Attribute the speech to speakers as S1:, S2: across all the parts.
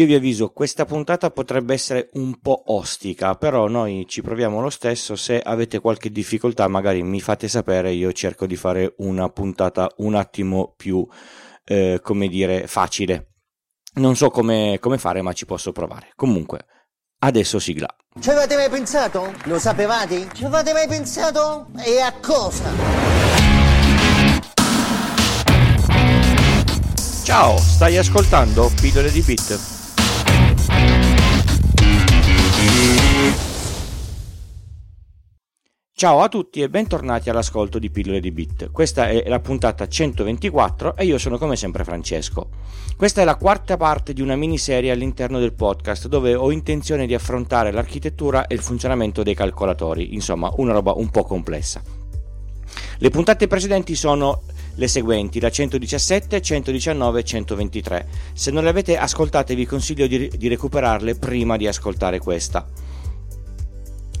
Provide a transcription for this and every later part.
S1: Io vi avviso, questa puntata potrebbe essere un po' ostica, però noi ci proviamo lo stesso. Se avete qualche difficoltà, magari mi fate sapere, io cerco di fare una puntata un attimo più, eh, come dire, facile. Non so come, come fare, ma ci posso provare. Comunque, adesso sigla.
S2: Ci avete mai pensato? Lo sapevate? Ci avete mai pensato? E a cosa?
S1: Ciao, stai ascoltando Pillole di Bit. Ciao a tutti e bentornati all'ascolto di Pillole di Bit. Questa è la puntata 124 e io sono come sempre Francesco. Questa è la quarta parte di una miniserie all'interno del podcast dove ho intenzione di affrontare l'architettura e il funzionamento dei calcolatori, insomma una roba un po' complessa. Le puntate precedenti sono le seguenti, la 117, 119 e 123. Se non le avete ascoltate vi consiglio di, di recuperarle prima di ascoltare questa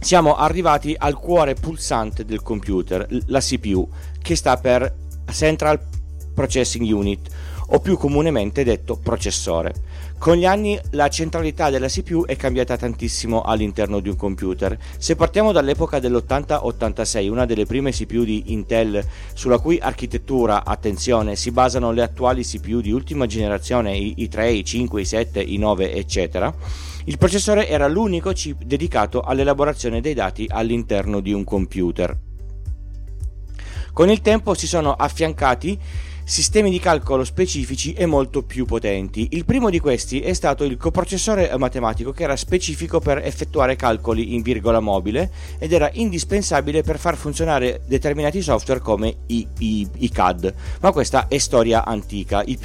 S1: siamo arrivati al cuore pulsante del computer, la CPU, che sta per Central Processing Unit, o più comunemente detto processore. Con gli anni la centralità della CPU è cambiata tantissimo all'interno di un computer. Se partiamo dall'epoca dell'80-86, una delle prime CPU di Intel sulla cui architettura, attenzione, si basano le attuali CPU di ultima generazione, i, i 3, i 5, i 7, i 9, eccetera, il processore era l'unico chip dedicato all'elaborazione dei dati all'interno di un computer. Con il tempo si sono affiancati sistemi di calcolo specifici e molto più potenti. Il primo di questi è stato il coprocessore matematico che era specifico per effettuare calcoli in virgola mobile ed era indispensabile per far funzionare determinati software come i, i, i CAD. Ma questa è storia antica, i,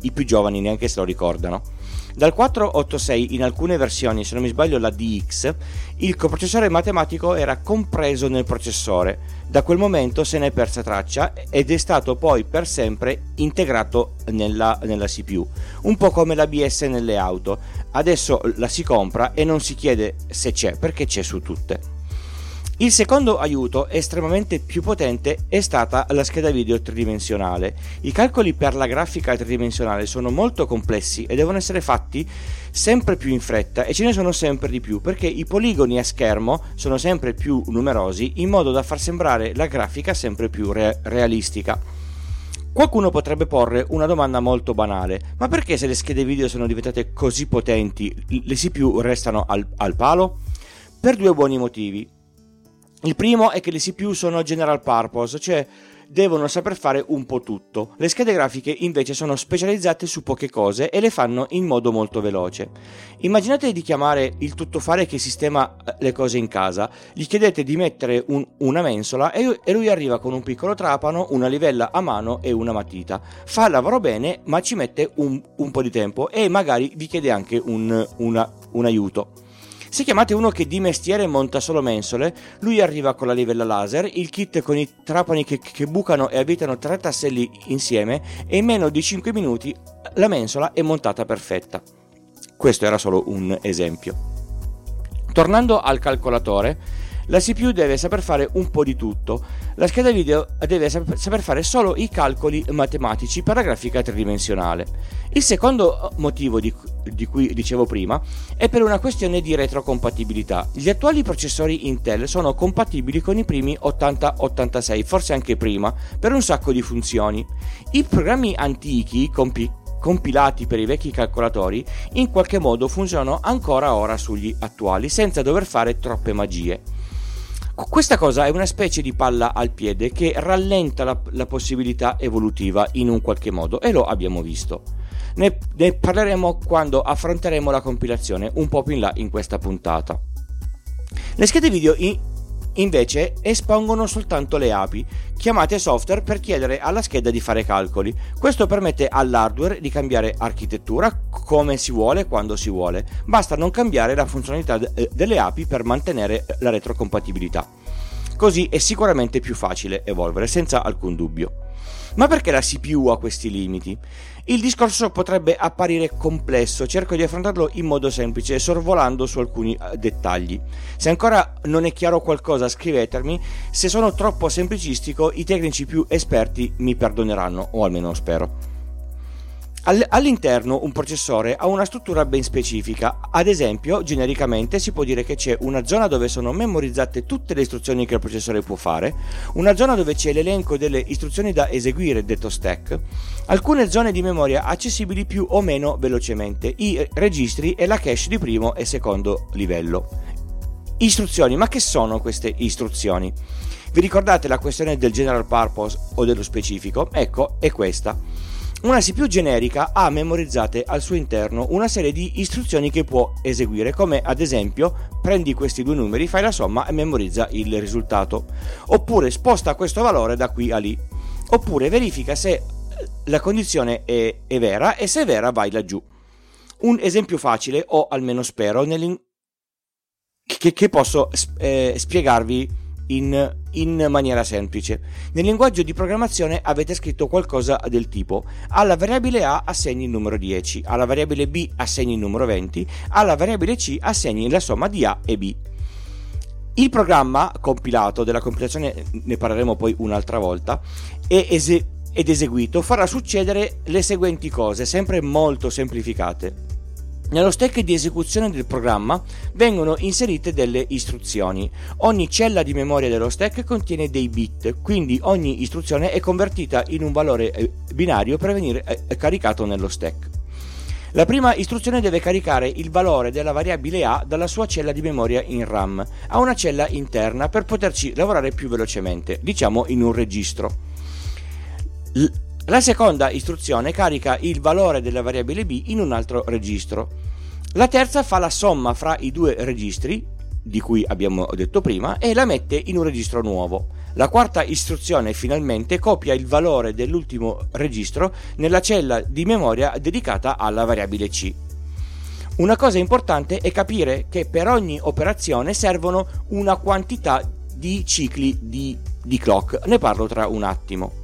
S1: i più giovani neanche se lo ricordano. Dal 486 in alcune versioni, se non mi sbaglio la DX, il coprocessore matematico era compreso nel processore. Da quel momento se ne è persa traccia ed è stato poi per sempre integrato nella, nella CPU, un po' come l'ABS nelle auto. Adesso la si compra e non si chiede se c'è, perché c'è su tutte. Il secondo aiuto, estremamente più potente, è stata la scheda video tridimensionale. I calcoli per la grafica tridimensionale sono molto complessi e devono essere fatti sempre più in fretta e ce ne sono sempre di più perché i poligoni a schermo sono sempre più numerosi in modo da far sembrare la grafica sempre più re- realistica. Qualcuno potrebbe porre una domanda molto banale, ma perché se le schede video sono diventate così potenti le CPU restano al, al palo? Per due buoni motivi. Il primo è che le CPU sono general purpose, cioè devono saper fare un po' tutto. Le schede grafiche invece sono specializzate su poche cose e le fanno in modo molto veloce. Immaginate di chiamare il tuttofare che sistema eh, le cose in casa, gli chiedete di mettere un, una mensola e, e, lui arriva con un piccolo trapano, una livella a mano e una matita. Fa il lavoro bene ma ci mette un, un po' di tempo e magari vi chiede anche un, una, un aiuto. Se chiamate uno che di mestiere monta solo mensole, lui arriva con la livella laser, il kit con i trapani che, che bucano e abitano tre tasselli insieme e in meno di 5 minuti la mensola è montata perfetta. Questo era solo un esempio. Tornando al calcolatore, la CPU deve saper fare un po' di tutto. La scheda video deve saper fare solo i calcoli matematici per la grafica tridimensionale. Il secondo motivo di, di cui dicevo prima è per una questione di retrocompatibilità. Gli attuali processori Intel sono compatibili con i primi 8086, forse anche prima, per un sacco di funzioni. I programmi antichi compi- compilati per i vecchi calcolatori in qualche modo funzionano ancora ora sugli attuali senza dover fare troppe magie. Questa cosa è una specie di palla al piede che rallenta la, la possibilità evolutiva in un qualche modo e lo abbiamo visto. Ne, ne parleremo quando affronteremo la compilazione un po' più in là in questa puntata. Le schede video in, Invece espongono soltanto le API, chiamate software per chiedere alla scheda di fare calcoli. Questo permette all'hardware di cambiare architettura come si vuole quando si vuole. Basta non cambiare la funzionalità delle API per mantenere la retrocompatibilità. Così è sicuramente più facile evolvere, senza alcun dubbio. Ma perché la CPU ha questi limiti? Il discorso potrebbe apparire complesso, cerco di affrontarlo in modo semplice, sorvolando su alcuni eh, dettagli. Se ancora non è chiaro qualcosa, scrivetemi. Se sono troppo semplicistico, i tecnici più esperti mi perdoneranno, o almeno spero. All'interno un processore ha una struttura ben specifica, ad esempio genericamente si può dire che c'è una zona dove sono memorizzate tutte le istruzioni che il processore può fare, una zona dove c'è l'elenco delle istruzioni da eseguire detto stack, alcune zone di memoria accessibili più o meno velocemente, i registri e la cache di primo e secondo livello. Istruzioni, ma che sono queste istruzioni? Vi ricordate la questione del general purpose o dello specifico? Ecco, è questa. Una CPU generica ha memorizzate al suo interno una serie di istruzioni che può eseguire, come ad esempio prendi questi due numeri, fai la somma e memorizza il risultato, oppure sposta questo valore da qui a lì, oppure verifica se la condizione è, è vera e se è vera vai laggiù. Un esempio facile, o almeno spero, che, che, posso eh, spiegarvi in, in, maniera semplice. Nel linguaggio di programmazione avete scritto qualcosa del tipo alla variabile A assegni il numero 10, alla variabile B assegni il numero 20, alla variabile C assegni la somma di A e B. Il programma compilato, della compilazione ne parleremo poi un'altra volta, ed eseguito farà succedere le seguenti cose, sempre molto semplificate. Nello stack di esecuzione del programma vengono inserite delle istruzioni. Ogni cella di memoria dello stack contiene dei bit, quindi ogni istruzione è convertita in un valore eh, binario per venire eh, caricato nello stack. La prima istruzione deve caricare il valore della variabile A dalla sua cella di memoria in RAM a una cella interna per poterci lavorare più velocemente, diciamo in un registro. La seconda istruzione carica il valore della variabile b in un altro registro. La terza fa la somma fra i due registri, di cui abbiamo detto prima, e la mette in un registro nuovo. La quarta istruzione finalmente copia il valore dell'ultimo registro nella cella di memoria dedicata alla variabile c. Una cosa importante è capire che per ogni operazione servono una quantità di cicli di, di clock. Ne parlo tra un attimo.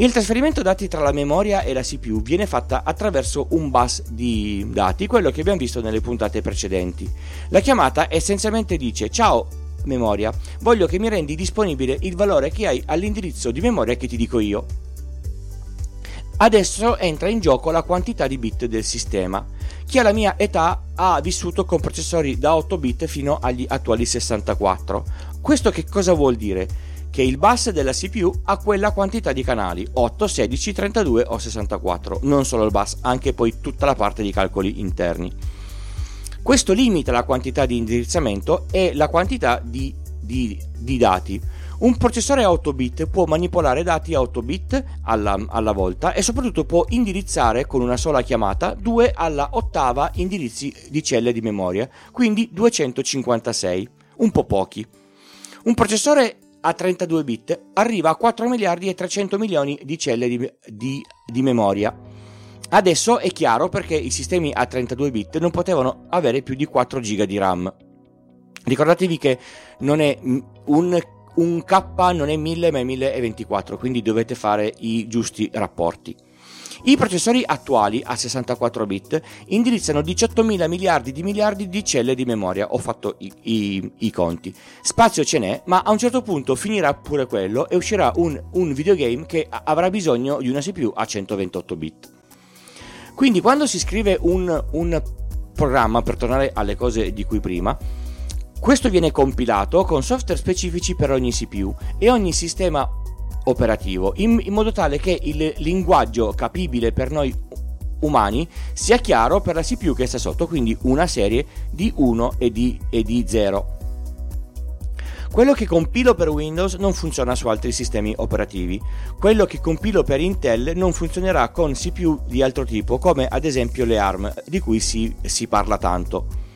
S1: Il trasferimento dati tra la memoria e la CPU viene fatta attraverso un bus di dati, quello che abbiamo visto nelle puntate precedenti. La chiamata essenzialmente dice ciao memoria, voglio che mi rendi disponibile il valore che hai all'indirizzo di memoria che ti dico io. Adesso entra in gioco la quantità di bit del sistema. Chi ha la mia età ha vissuto con processori da 8 bit fino agli attuali 64. Questo che cosa vuol dire? Che il bus della CPU ha quella quantità di canali 8, 16, 32 o 64, non solo il bus, anche poi tutta la parte di calcoli interni. Questo limita la quantità di indirizzamento e la quantità di, di, di dati. Un processore a 8 bit può manipolare dati a 8 bit alla, alla, volta e soprattutto può indirizzare con una sola chiamata 2 alla ottava indirizzi di celle di memoria, quindi 256, un po' pochi. Un processore a 32 bit arriva a 4 miliardi e 300 milioni di celle di, di, di memoria. Adesso è chiaro perché i sistemi a 32 bit non potevano avere più di 4 giga di RAM. Ricordatevi che non è un, un K non è 1000 ma è 1024, quindi dovete fare i giusti rapporti. I processori attuali a 64 bit indirizzano 18.000 miliardi di miliardi di celle di memoria, ho fatto i, i, i, conti. Spazio ce n'è, ma a un certo punto finirà pure quello e uscirà un, un videogame che avrà bisogno di una CPU a 128 bit. Quindi quando si scrive un, un programma, per tornare alle cose di cui prima, questo viene compilato con software specifici per ogni CPU e ogni sistema operativo, in, in modo tale che il linguaggio capibile per noi umani sia chiaro per la CPU che sta sotto, quindi una serie di 1 e di, e di 0. Quello che compilo per Windows non funziona su altri sistemi operativi. Quello che compilo per Intel non funzionerà con CPU di altro tipo, come ad esempio le ARM, di cui si, si parla tanto.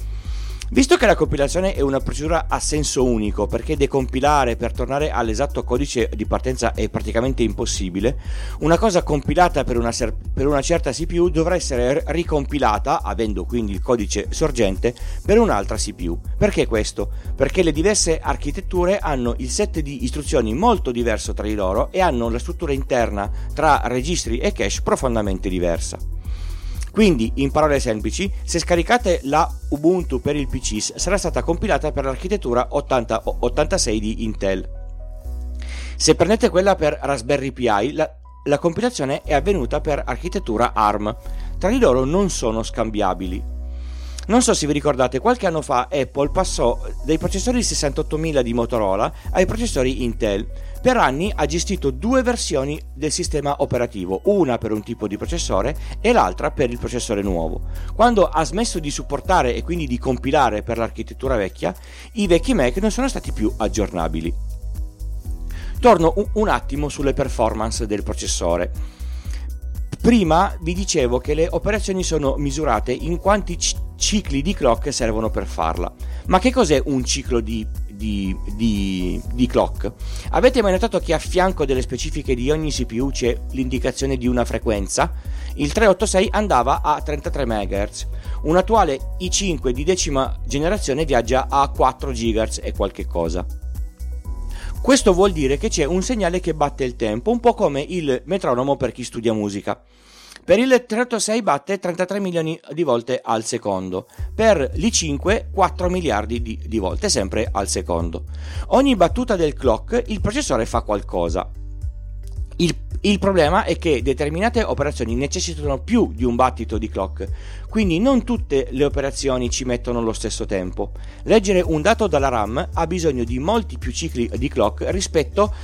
S1: Visto che la compilazione è una procedura a senso unico, perché decompilare per tornare all'esatto codice di partenza è praticamente impossibile, una cosa compilata per una, ser- per una certa CPU dovrà essere ricompilata, avendo quindi il codice sorgente, per un'altra CPU. Perché questo? Perché le diverse architetture hanno il set di istruzioni molto diverso tra di loro e hanno la struttura interna tra registri e cache profondamente diversa. Quindi, in parole semplici, se scaricate la Ubuntu per il PC sarà stata compilata per l'architettura 80, 86 di Intel. Se prendete quella per Raspberry Pi, la, la compilazione è avvenuta per architettura ARM. tra di loro non sono scambiabili. Non so se vi ricordate, qualche anno fa Apple passò dai processori 68000 di Motorola ai processori Intel. Per anni ha gestito due versioni del sistema operativo, una per un tipo di processore e l'altra per il processore nuovo. Quando ha smesso di supportare e quindi di compilare per l'architettura vecchia, i vecchi Mac non sono stati più aggiornabili. Torno un attimo sulle performance del processore. Prima vi dicevo che le operazioni sono misurate in quanti cicli di clock servono per farla. Ma che cos'è un ciclo di, di, di, di, clock? Avete mai notato che a fianco delle specifiche di ogni CPU c'è l'indicazione di una frequenza? Il 386 andava a 33 MHz. Un attuale i5 di decima generazione viaggia a 4 GHz e qualche cosa. Questo vuol dire che c'è un segnale che batte il tempo, un po' come il metronomo per chi studia musica. Per il 386 batte 33 milioni di volte al secondo, per l'i5 4 miliardi di, di volte sempre al secondo. Ogni battuta del clock il processore fa qualcosa. Il, il, problema è che determinate operazioni necessitano più di un battito di clock, quindi non tutte le operazioni ci mettono lo stesso tempo. Leggere un dato dalla RAM ha bisogno di molti più cicli di clock rispetto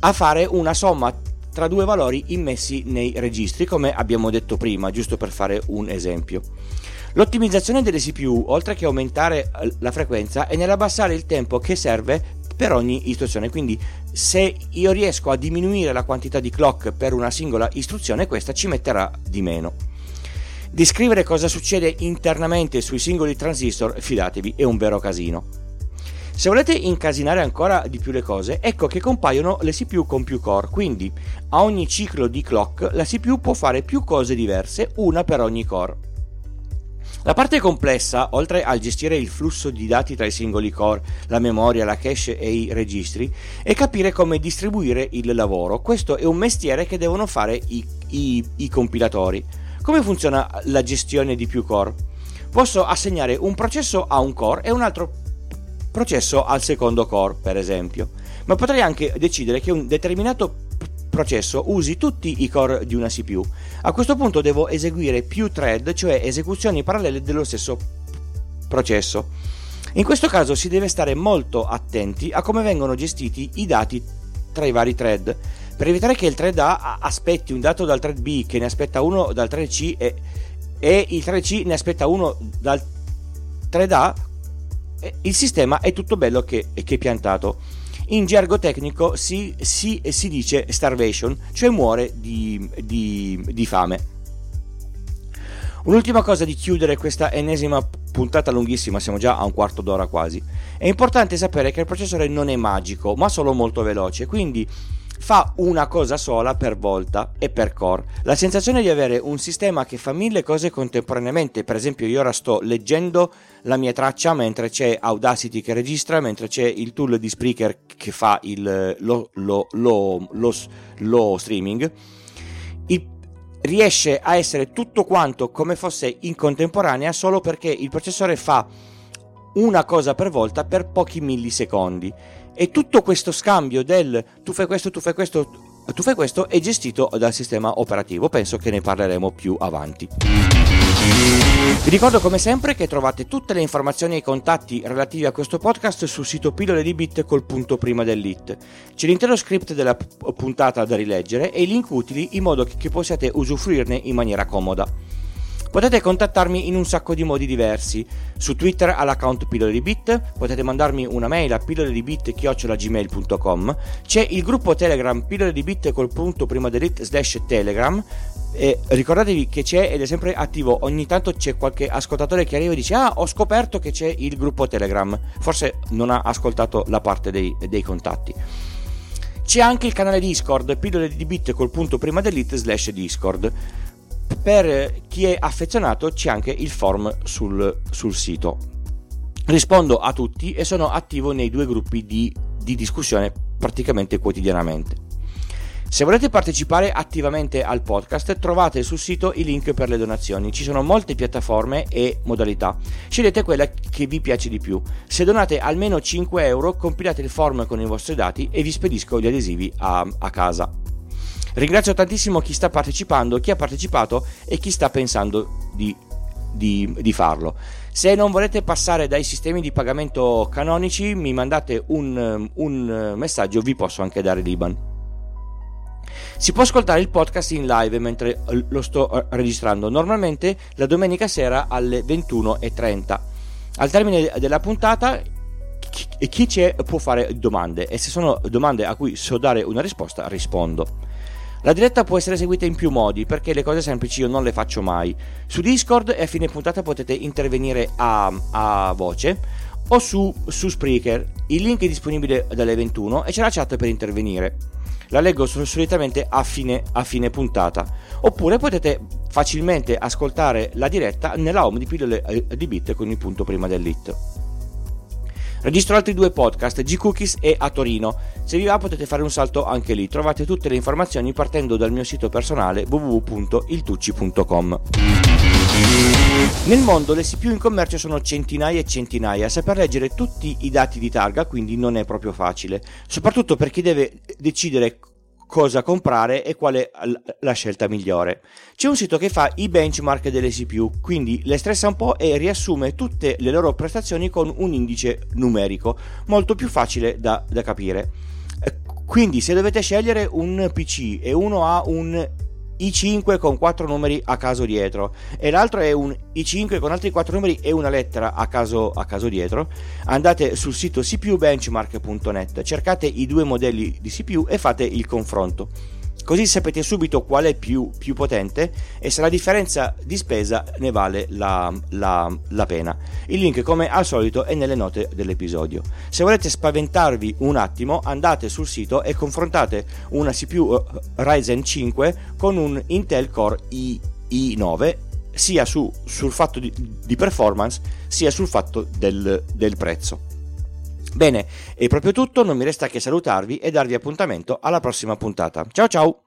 S1: a fare una somma tra due valori immessi nei registri, come abbiamo detto prima, giusto per fare un esempio. L'ottimizzazione delle CPU, oltre che aumentare la frequenza, è nell'abbassare il tempo che serve per ogni istruzione. Quindi se io riesco a diminuire la quantità di clock per una singola istruzione, questa ci metterà di meno. Descrivere cosa succede internamente sui singoli transistor, fidatevi, è un vero casino. Se volete incasinare ancora di più le cose, ecco che compaiono le CPU con più core, quindi a ogni ciclo di clock la CPU può fare più cose diverse, una per ogni core. La parte complessa, oltre al gestire il flusso di dati tra i singoli core, la memoria, la cache e i registri, è capire come distribuire il lavoro. Questo è un mestiere che devono fare i, i, i compilatori. Come funziona la gestione di più core? Posso assegnare un processo a un core e un altro processo al secondo core, per esempio, ma potrei anche decidere che un determinato processo usi tutti i core di una CPU. A questo punto devo eseguire più thread, cioè esecuzioni parallele dello stesso processo. In questo caso si deve stare molto attenti a come vengono gestiti i dati tra i vari thread, per evitare che il thread A aspetti un dato dal thread B che ne aspetta uno dal thread C e, e il thread C ne aspetta uno dal thread A, il sistema è tutto bello che, che è piantato. In gergo tecnico si, si, si dice starvation, cioè muore di, di, di fame. Un'ultima cosa di chiudere questa ennesima puntata lunghissima, siamo già a un quarto d'ora quasi. È importante sapere che il processore non è magico, ma solo molto veloce, quindi fa una cosa sola per volta e per core. La sensazione di avere un sistema che fa mille cose contemporaneamente, per esempio io ora sto leggendo la mia traccia mentre c'è Audacity che registra, mentre c'è il tool di Spreaker che fa il, lo, lo, lo, lo streaming, il, riesce a essere tutto quanto come fosse in contemporanea solo perché il processore fa una cosa per volta per pochi millisecondi e tutto questo scambio del tu fai questo, tu fai questo, tu fai questo è gestito dal sistema operativo. Penso che ne parleremo più avanti. Vi ricordo come sempre che trovate tutte le informazioni e i contatti relativi a questo podcast sul sito pillole di bit col punto prima dell'it. C'è l'intero script della puntata da rileggere e i link utili in modo che possiate usufruirne in maniera comoda. Potete contattarmi in un sacco di modi diversi. Su Twitter all'account pillole di bit, potete mandarmi una mail a pillole di bit-gmail.com. C'è il gruppo Telegram pillole di bit col punto prima delete slash telegram. E ricordatevi che c'è ed è sempre attivo. Ogni tanto c'è qualche ascoltatore che arriva e dice: Ah, ho scoperto che c'è il gruppo Telegram. Forse non ha ascoltato la parte dei, dei contatti. C'è anche il canale Discord, pillole di bit col punto prima delete slash Discord per chi è affezionato c'è anche il form sul, sul sito. Rispondo a tutti e sono attivo nei due gruppi di, di discussione praticamente quotidianamente. Se volete partecipare attivamente al podcast, trovate sul sito i link per le donazioni. Ci sono molte piattaforme e modalità. Scegliete quella che vi piace di più. Se donate almeno 5 euro, compilate il form con i vostri dati e vi spedisco gli adesivi a, a casa. Ringrazio tantissimo chi sta partecipando, chi ha partecipato e chi sta pensando di, di, di farlo. Se non volete passare dai sistemi di pagamento canonici, mi mandate un, un messaggio, vi posso anche dare l'IBAN. Si può ascoltare il podcast in live mentre lo sto eh, registrando, normalmente la domenica sera alle 21.30. Al termine della puntata chi c'è può fare domande e se sono domande a cui so dare una risposta rispondo. La diretta può essere eseguita in più modi perché le cose semplici io non le faccio mai. Su Discord e a fine puntata potete intervenire a, a voce o su, su Spreaker. Il link è disponibile dalle 21 e c'è la chat per intervenire. La leggo solitamente a fine, a fine puntata. Oppure potete facilmente ascoltare la diretta nella home di pillole eh, di bit con il punto prima dell'hit. Registro altri due podcast, G-Cookies e A Torino. Se vi va potete fare un salto anche lì. Trovate tutte le informazioni partendo dal mio sito personale www.iltucci.com. Nel mondo le CPU in commercio sono centinaia e centinaia, saper leggere tutti i dati di targa quindi non è proprio facile, soprattutto per chi deve decidere cosa comprare e qual è la scelta migliore. C'è un sito che fa i benchmark delle CPU, quindi le stressa un po' e riassume tutte le loro prestazioni con un indice numerico, molto più facile da, da capire. Quindi se dovete scegliere un PC e uno ha un i5 con 4 numeri a caso dietro. E l'altro è un i5 con altri 4 numeri e una lettera a caso, a caso dietro. Andate sul sito cpubenchmark.net cercate i due modelli di CPU e fate il confronto Così sapete subito qual è più, più potente e se la differenza di spesa ne vale la, la, la, pena. Il link come al solito è nelle note dell'episodio. Se volete spaventarvi un attimo andate sul sito e confrontate una CPU eh, Ryzen 5 con un Intel Core i, i9 sia su, sul fatto di, di, performance sia sul fatto del, del prezzo. Bene, è proprio tutto, non mi resta che salutarvi e darvi appuntamento alla prossima puntata. Ciao ciao!